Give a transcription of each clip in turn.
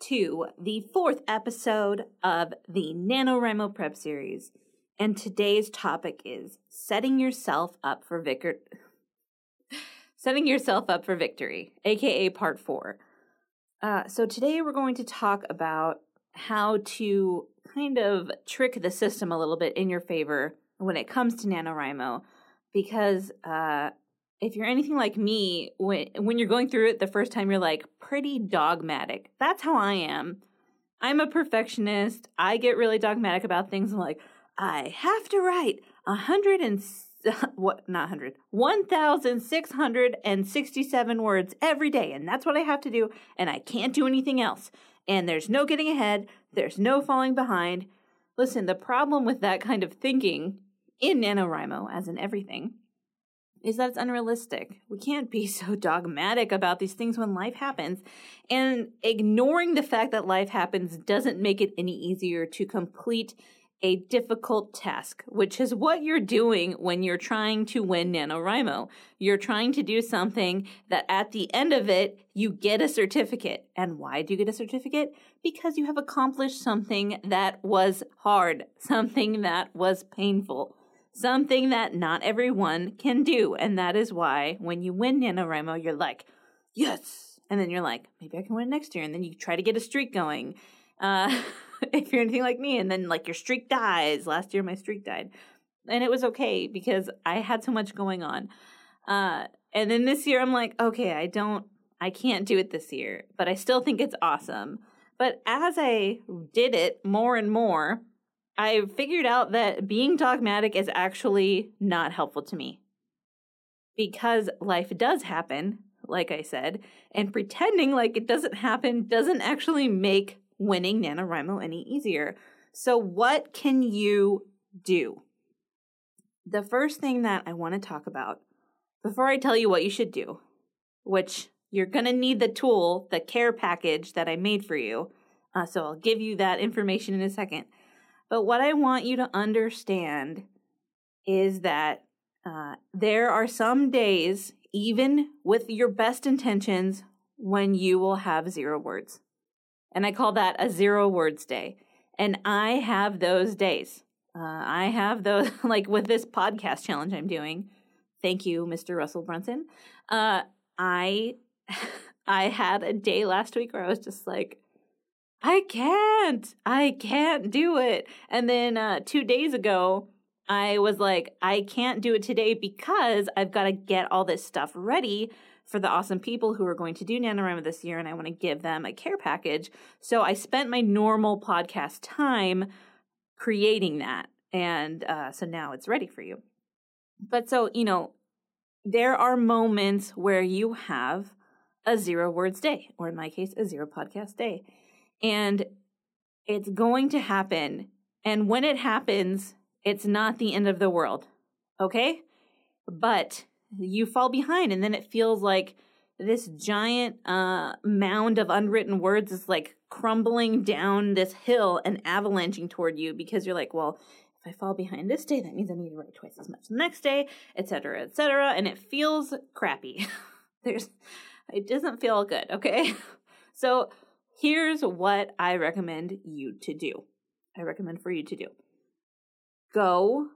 to the fourth episode of the NaNoWriMo Prep Series. And today's topic is setting yourself up for victory. setting yourself up for victory, aka part four. Uh, so today we're going to talk about how to kind of trick the system a little bit in your favor when it comes to NaNoWriMo, because uh, if you're anything like me, when when you're going through it the first time, you're like pretty dogmatic. That's how I am. I'm a perfectionist. I get really dogmatic about things. I'm like, I have to write a hundred and what not hundred one thousand six hundred and sixty seven words every day, and that's what I have to do, and I can't do anything else. And there's no getting ahead. There's no falling behind. Listen, the problem with that kind of thinking in NaNoWriMo, as in everything, is that it's unrealistic. We can't be so dogmatic about these things when life happens. And ignoring the fact that life happens doesn't make it any easier to complete a difficult task, which is what you're doing when you're trying to win NaNoWriMo. You're trying to do something that at the end of it, you get a certificate. And why do you get a certificate? Because you have accomplished something that was hard, something that was painful something that not everyone can do. And that is why when you win NaNoWriMo, you're like, yes. And then you're like, maybe I can win next year. And then you try to get a streak going. Uh, if you're anything like me, and then like your streak dies. Last year, my streak died. And it was okay because I had so much going on. Uh, and then this year, I'm like, okay, I don't, I can't do it this year, but I still think it's awesome. But as I did it more and more, I figured out that being dogmatic is actually not helpful to me. Because life does happen, like I said, and pretending like it doesn't happen doesn't actually make winning NaNoWriMo any easier. So, what can you do? The first thing that I want to talk about before I tell you what you should do, which you're going to need the tool, the care package that I made for you. Uh, so, I'll give you that information in a second. But what I want you to understand is that uh, there are some days, even with your best intentions, when you will have zero words. And I call that a zero words day. And I have those days. Uh, I have those, like with this podcast challenge I'm doing. Thank you, Mr. Russell Brunson. Uh, I I had a day last week where I was just like, I can't. I can't do it. And then uh, two days ago, I was like, I can't do it today because I've got to get all this stuff ready for the awesome people who are going to do NaNoWriMo this year, and I want to give them a care package. So I spent my normal podcast time creating that. And uh, so now it's ready for you. But so, you know, there are moments where you have a zero words day, or in my case, a zero podcast day. And it's going to happen. And when it happens, it's not the end of the world. Okay? But you fall behind, and then it feels like this giant uh, mound of unwritten words is like crumbling down this hill and avalanching toward you because you're like, well, if I fall behind this day, that means I need to write twice as much the next day, etc., etc. And it feels crappy. There's, it doesn't feel good. Okay, so Here's what I recommend you to do. I recommend for you to do. Go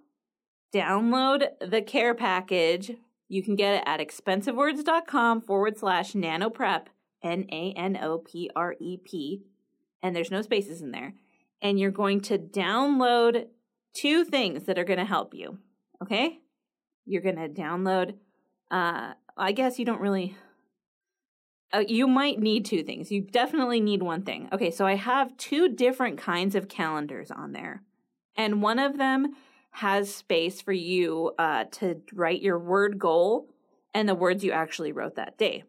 download the care package. You can get it at expensivewords.com forward slash nanoprep, N A N O P R E P, and there's no spaces in there. And you're going to download two things that are going to help you. Okay? You're going to download, uh, I guess you don't really. Uh, you might need two things. You definitely need one thing. Okay, so I have two different kinds of calendars on there. And one of them has space for you uh, to write your word goal and the words you actually wrote that day.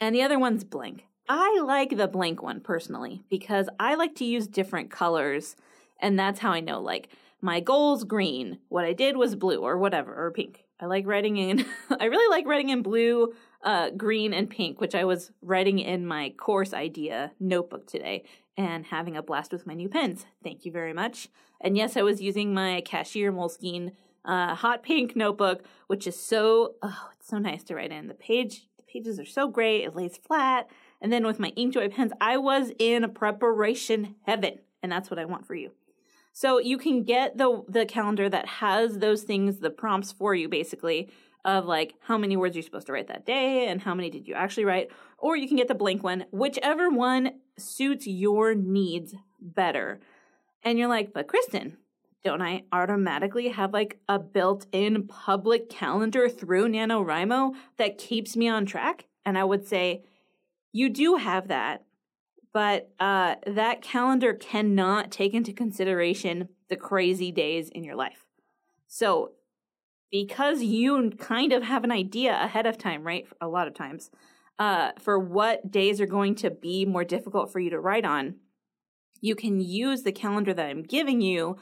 And the other one's blank. I like the blank one personally because I like to use different colors, and that's how I know like my goal's green, what I did was blue or whatever or pink. I like writing in I really like writing in blue, uh, green and pink, which I was writing in my course idea notebook today and having a blast with my new pens. Thank you very much. And yes, I was using my cashier Moleskine uh, hot pink notebook, which is so oh, it's so nice to write in. The page the pages are so great. It lays flat. And then with my Inkjoy pens, I was in preparation heaven, and that's what I want for you. So you can get the the calendar that has those things, the prompts for you, basically of like how many words you're supposed to write that day and how many did you actually write, or you can get the blank one, whichever one suits your needs better. And you're like, but Kristen, don't I automatically have like a built in public calendar through NaNoWriMo that keeps me on track? And I would say, you do have that, but uh, that calendar cannot take into consideration the crazy days in your life. So, because you kind of have an idea ahead of time, right? A lot of times, uh, for what days are going to be more difficult for you to write on, you can use the calendar that I'm giving you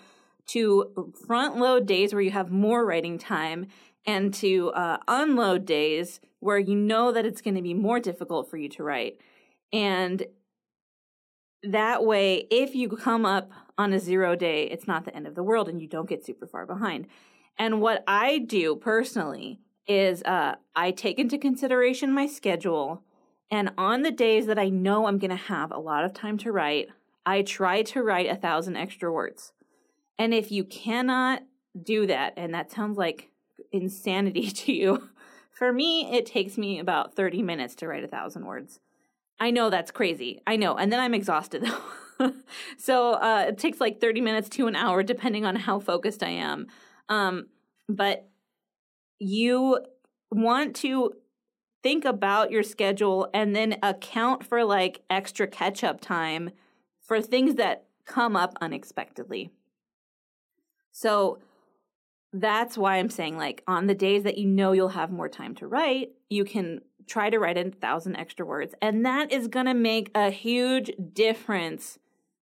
to front load days where you have more writing time and to uh, unload days where you know that it's going to be more difficult for you to write. And that way, if you come up on a zero day, it's not the end of the world and you don't get super far behind. And what I do personally is uh, I take into consideration my schedule. And on the days that I know I'm going to have a lot of time to write, I try to write a thousand extra words. And if you cannot do that, and that sounds like insanity to you, for me, it takes me about 30 minutes to write a thousand words. I know that's crazy. I know. And then I'm exhausted though. so uh, it takes like 30 minutes to an hour, depending on how focused I am. Um, but you want to think about your schedule and then account for like extra catch up time for things that come up unexpectedly. So that's why I'm saying, like, on the days that you know you'll have more time to write, you can try to write in a thousand extra words. And that is going to make a huge difference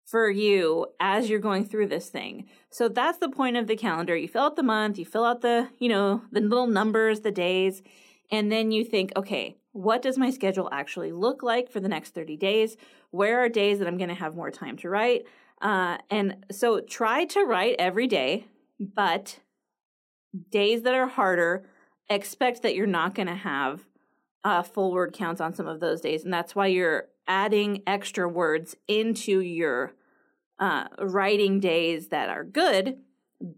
for you as you're going through this thing. So that's the point of the calendar. You fill out the month, you fill out the, you know, the little numbers, the days, and then you think, okay, what does my schedule actually look like for the next 30 days? Where are days that I'm going to have more time to write? Uh, and so try to write every day, but days that are harder, expect that you're not going to have uh, full word counts on some of those days. And that's why you're adding extra words into your uh, writing days that are good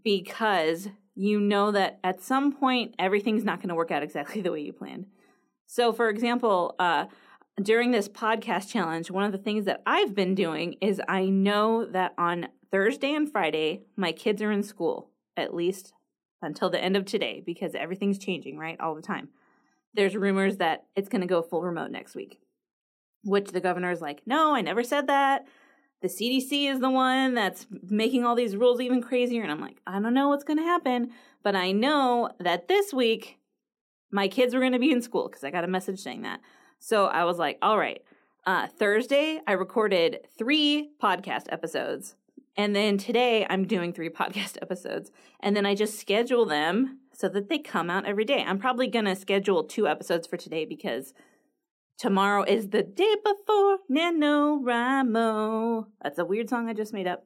because you know that at some point everything's not going to work out exactly the way you planned. So, for example, uh, during this podcast challenge, one of the things that I've been doing is I know that on Thursday and Friday, my kids are in school, at least until the end of today, because everything's changing, right? All the time. There's rumors that it's going to go full remote next week, which the governor is like, no, I never said that. The CDC is the one that's making all these rules even crazier. And I'm like, I don't know what's going to happen, but I know that this week my kids were going to be in school because I got a message saying that. So I was like, all right. Uh, Thursday, I recorded three podcast episodes. And then today, I'm doing three podcast episodes. And then I just schedule them so that they come out every day. I'm probably going to schedule two episodes for today because tomorrow is the day before NaNoWriMo. That's a weird song I just made up.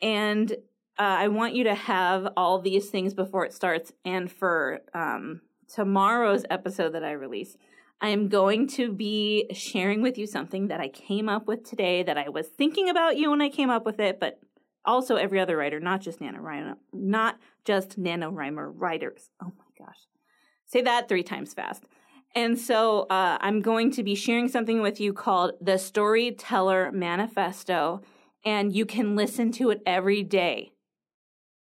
And uh, I want you to have all these things before it starts. And for um, tomorrow's episode that I release, I am going to be sharing with you something that I came up with today that I was thinking about you when I came up with it, but also every other writer, not just NaNoWriMo, not just NaNoWriMo writers. Oh my gosh. Say that three times fast. And so uh, I'm going to be sharing something with you called the Storyteller Manifesto, and you can listen to it every day.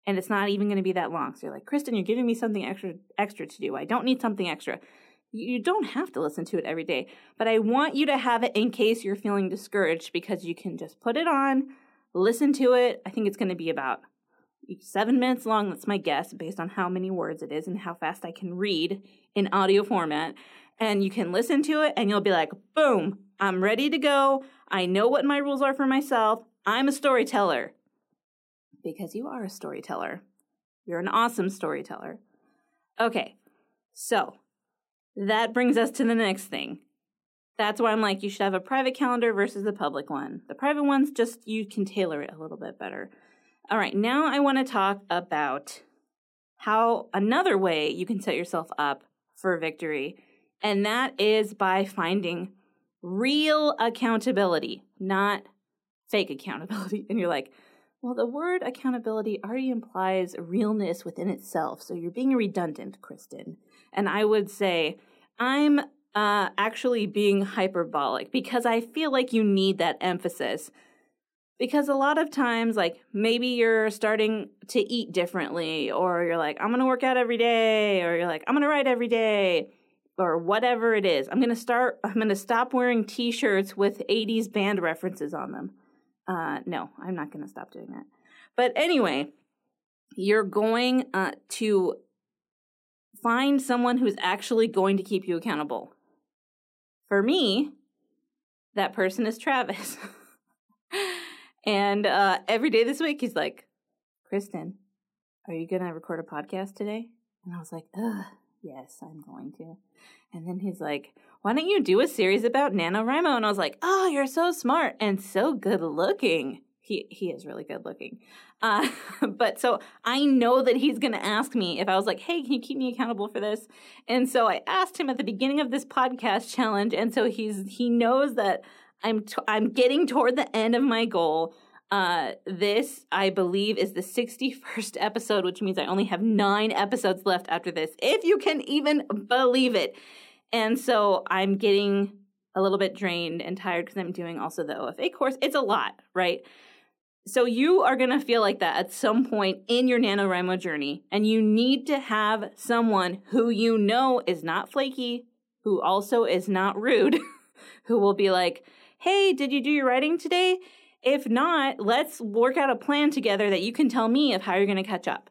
and it's not even going to be that long. So you're like, Kristen, you're giving me something extra extra to do. I don't need something extra. You don't have to listen to it every day, but I want you to have it in case you're feeling discouraged because you can just put it on, listen to it. I think it's going to be about seven minutes long. That's my guess based on how many words it is and how fast I can read in audio format. And you can listen to it and you'll be like, boom, I'm ready to go. I know what my rules are for myself. I'm a storyteller because you are a storyteller. You're an awesome storyteller. Okay, so that brings us to the next thing. That's why I'm like, you should have a private calendar versus the public one. The private one's just, you can tailor it a little bit better. All right, now I want to talk about how another way you can set yourself up for victory, and that is by finding real accountability, not fake accountability. And you're like, well, the word accountability already implies realness within itself. So you're being redundant, Kristen. And I would say, I'm uh, actually being hyperbolic because I feel like you need that emphasis. Because a lot of times, like maybe you're starting to eat differently, or you're like, I'm gonna work out every day, or you're like, I'm gonna write every day, or whatever it is. I'm gonna start, I'm gonna stop wearing t shirts with 80s band references on them. Uh, no, I'm not going to stop doing that. But anyway, you're going uh, to find someone who's actually going to keep you accountable. For me, that person is Travis. and uh, every day this week, he's like, Kristen, are you going to record a podcast today? And I was like, ugh, yes, I'm going to. And then he's like, why don't you do a series about NaNoWriMo? And I was like, oh, you're so smart and so good looking. He, he is really good looking. Uh, but so I know that he's going to ask me if I was like, hey, can you keep me accountable for this? And so I asked him at the beginning of this podcast challenge. And so he's, he knows that I'm, t- I'm getting toward the end of my goal. Uh, this, I believe, is the 61st episode, which means I only have nine episodes left after this, if you can even believe it. And so I'm getting a little bit drained and tired because I'm doing also the OFA course. It's a lot, right? So you are going to feel like that at some point in your NaNoWriMo journey. And you need to have someone who you know is not flaky, who also is not rude, who will be like, hey, did you do your writing today? If not, let's work out a plan together that you can tell me of how you're going to catch up.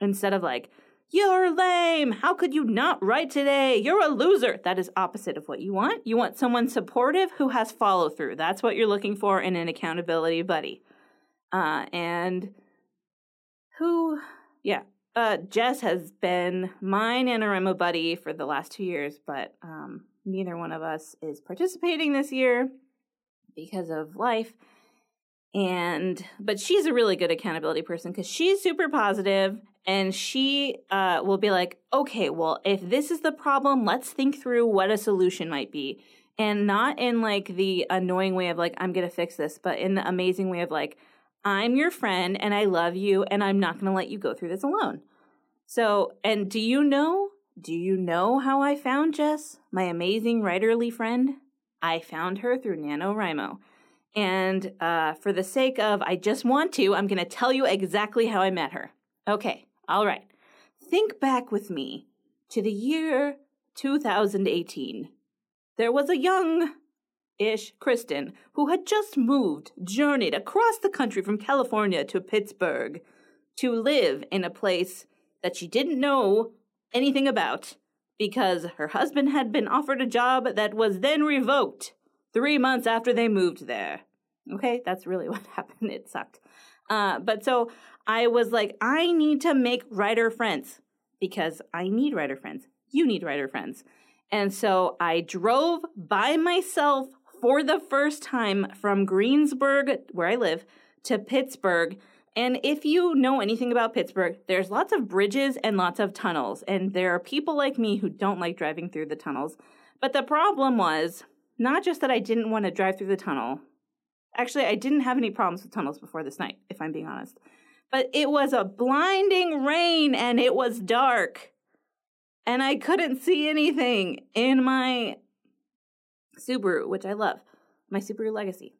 Instead of like, you're lame. How could you not write today? You're a loser. That is opposite of what you want. You want someone supportive who has follow through. That's what you're looking for in an accountability buddy. Uh, and who, yeah, uh, Jess has been my NaNoWriMo buddy for the last two years, but um, neither one of us is participating this year because of life. And but she's a really good accountability person because she's super positive and she uh, will be like okay well if this is the problem let's think through what a solution might be. And not in like the annoying way of like i'm gonna fix this but in the amazing way of like i'm your friend and i love you and i'm not gonna let you go through this alone. So and do you know do you know how i found jess my amazing writerly friend i found her through nanowrimo and uh, for the sake of I just want to, I'm going to tell you exactly how I met her. Okay, all right. Think back with me to the year 2018. There was a young ish Kristen who had just moved, journeyed across the country from California to Pittsburgh to live in a place that she didn't know anything about because her husband had been offered a job that was then revoked three months after they moved there. Okay, that's really what happened. It sucked. Uh, but so I was like, I need to make writer friends because I need writer friends. You need writer friends. And so I drove by myself for the first time from Greensburg, where I live, to Pittsburgh. And if you know anything about Pittsburgh, there's lots of bridges and lots of tunnels. And there are people like me who don't like driving through the tunnels. But the problem was not just that I didn't want to drive through the tunnel. Actually, I didn't have any problems with tunnels before this night, if I'm being honest. But it was a blinding rain and it was dark. And I couldn't see anything in my Subaru, which I love, my Subaru Legacy.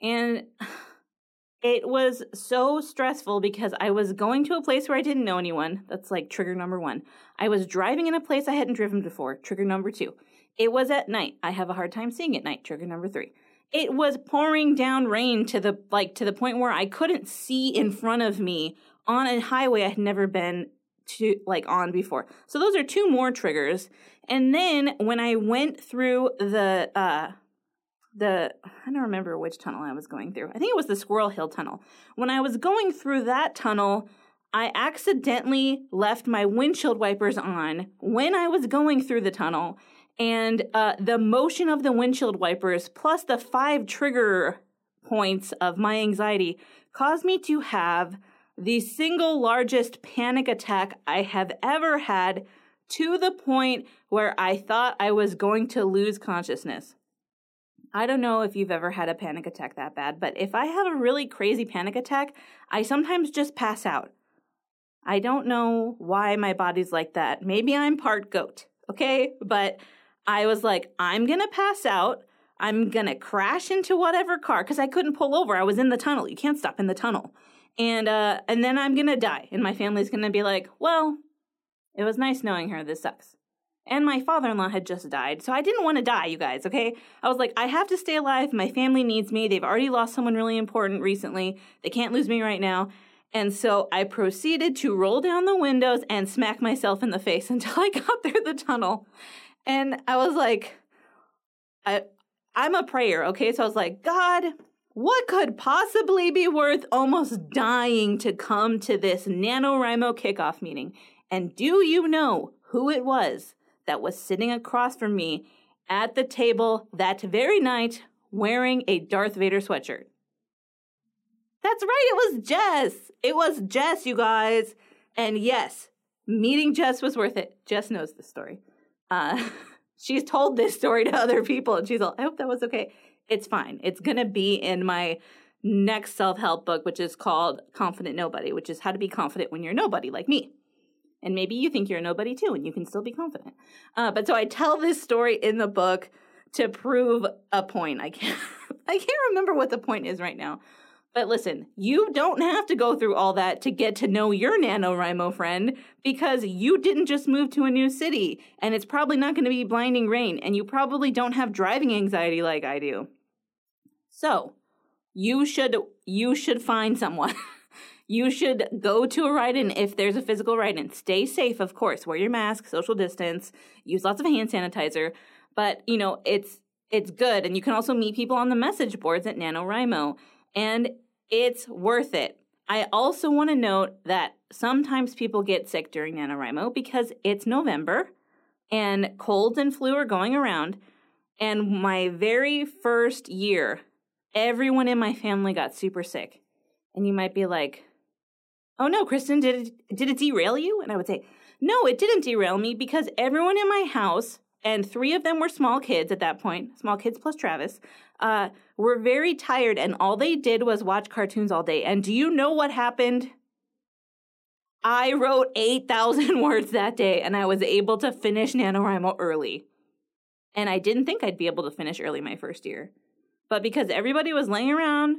And It was so stressful because I was going to a place where I didn't know anyone. That's like trigger number one. I was driving in a place I hadn't driven before. Trigger number two. It was at night. I have a hard time seeing at night. Trigger number three. It was pouring down rain to the like to the point where I couldn't see in front of me on a highway I had never been to like on before. So those are two more triggers. And then when I went through the uh the I don't remember which tunnel I was going through. I think it was the Squirrel Hill tunnel. When I was going through that tunnel, I accidentally left my windshield wipers on when I was going through the tunnel, and uh, the motion of the windshield wipers plus the five trigger points of my anxiety caused me to have the single largest panic attack I have ever had to the point where I thought I was going to lose consciousness. I don't know if you've ever had a panic attack that bad, but if I have a really crazy panic attack, I sometimes just pass out. I don't know why my body's like that. Maybe I'm part goat, okay? But I was like, I'm gonna pass out. I'm gonna crash into whatever car because I couldn't pull over. I was in the tunnel. You can't stop in the tunnel. And uh, and then I'm gonna die, and my family's gonna be like, well, it was nice knowing her. This sucks. And my father in law had just died. So I didn't want to die, you guys, okay? I was like, I have to stay alive. My family needs me. They've already lost someone really important recently. They can't lose me right now. And so I proceeded to roll down the windows and smack myself in the face until I got through the tunnel. And I was like, I, I'm a prayer, okay? So I was like, God, what could possibly be worth almost dying to come to this NaNoWriMo kickoff meeting? And do you know who it was that was sitting across from me at the table that very night wearing a Darth Vader sweatshirt. That's right, it was Jess. It was Jess, you guys. And yes, meeting Jess was worth it. Jess knows the story. Uh, she's told this story to other people, and she's all, I hope that was okay. It's fine. It's going to be in my next self help book, which is called Confident Nobody, which is how to be confident when you're nobody like me. And maybe you think you're a nobody too, and you can still be confident. Uh, but so I tell this story in the book to prove a point. I can't, I can't remember what the point is right now. But listen, you don't have to go through all that to get to know your NaNoWriMo friend because you didn't just move to a new city and it's probably not going to be blinding rain and you probably don't have driving anxiety like I do. So, you should you should find someone. you should go to a write in if there's a physical write in. Stay safe, of course. Wear your mask, social distance, use lots of hand sanitizer. But, you know, it's it's good. And you can also meet people on the message boards at NaNoWriMo. And it's worth it. I also want to note that sometimes people get sick during NaNoWriMo because it's November and colds and flu are going around. And my very first year, everyone in my family got super sick. And you might be like, oh no, Kristen, did it, did it derail you? And I would say, no, it didn't derail me because everyone in my house, and three of them were small kids at that point, small kids plus Travis, uh, were very tired and all they did was watch cartoons all day. And do you know what happened? I wrote 8,000 words that day and I was able to finish NaNoWriMo early. And I didn't think I'd be able to finish early my first year. But because everybody was laying around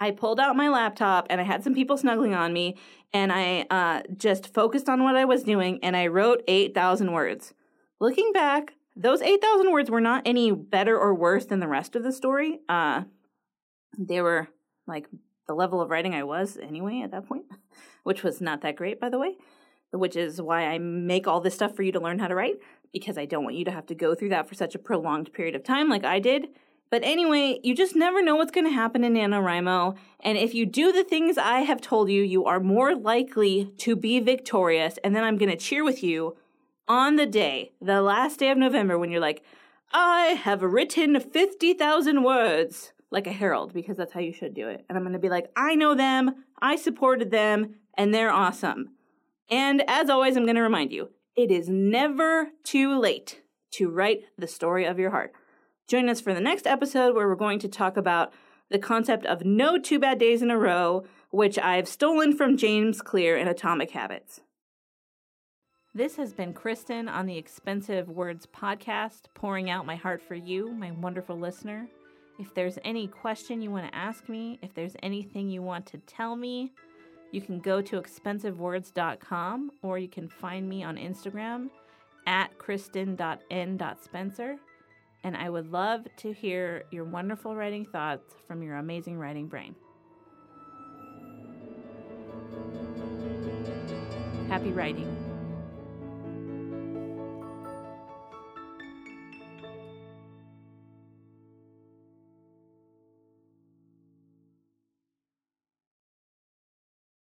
I pulled out my laptop and I had some people snuggling on me and I uh, just focused on what I was doing and I wrote 8,000 words. Looking back, those 8,000 words were not any better or worse than the rest of the story. Uh, they were like the level of writing I was anyway at that point, which was not that great, by the way, which is why I make all this stuff for you to learn how to write because I don't want you to have to go through that for such a prolonged period of time like I did. But anyway, you just never know what's going to happen in NaNoWriMo. And if you do the things I have told you, you are more likely to be victorious. And then I'm going to cheer with you on the day, the last day of November, when you're like, I have written 50,000 words, like a herald, because that's how you should do it. And I'm going to be like, I know them, I supported them, and they're awesome. And as always, I'm going to remind you, it is never too late to write the story of your heart. Join us for the next episode where we're going to talk about the concept of no two bad days in a row, which I've stolen from James Clear in Atomic Habits. This has been Kristen on the Expensive Words podcast, pouring out my heart for you, my wonderful listener. If there's any question you want to ask me, if there's anything you want to tell me, you can go to expensivewords.com or you can find me on Instagram at kristen.n.spencer. And I would love to hear your wonderful writing thoughts from your amazing writing brain. Happy writing.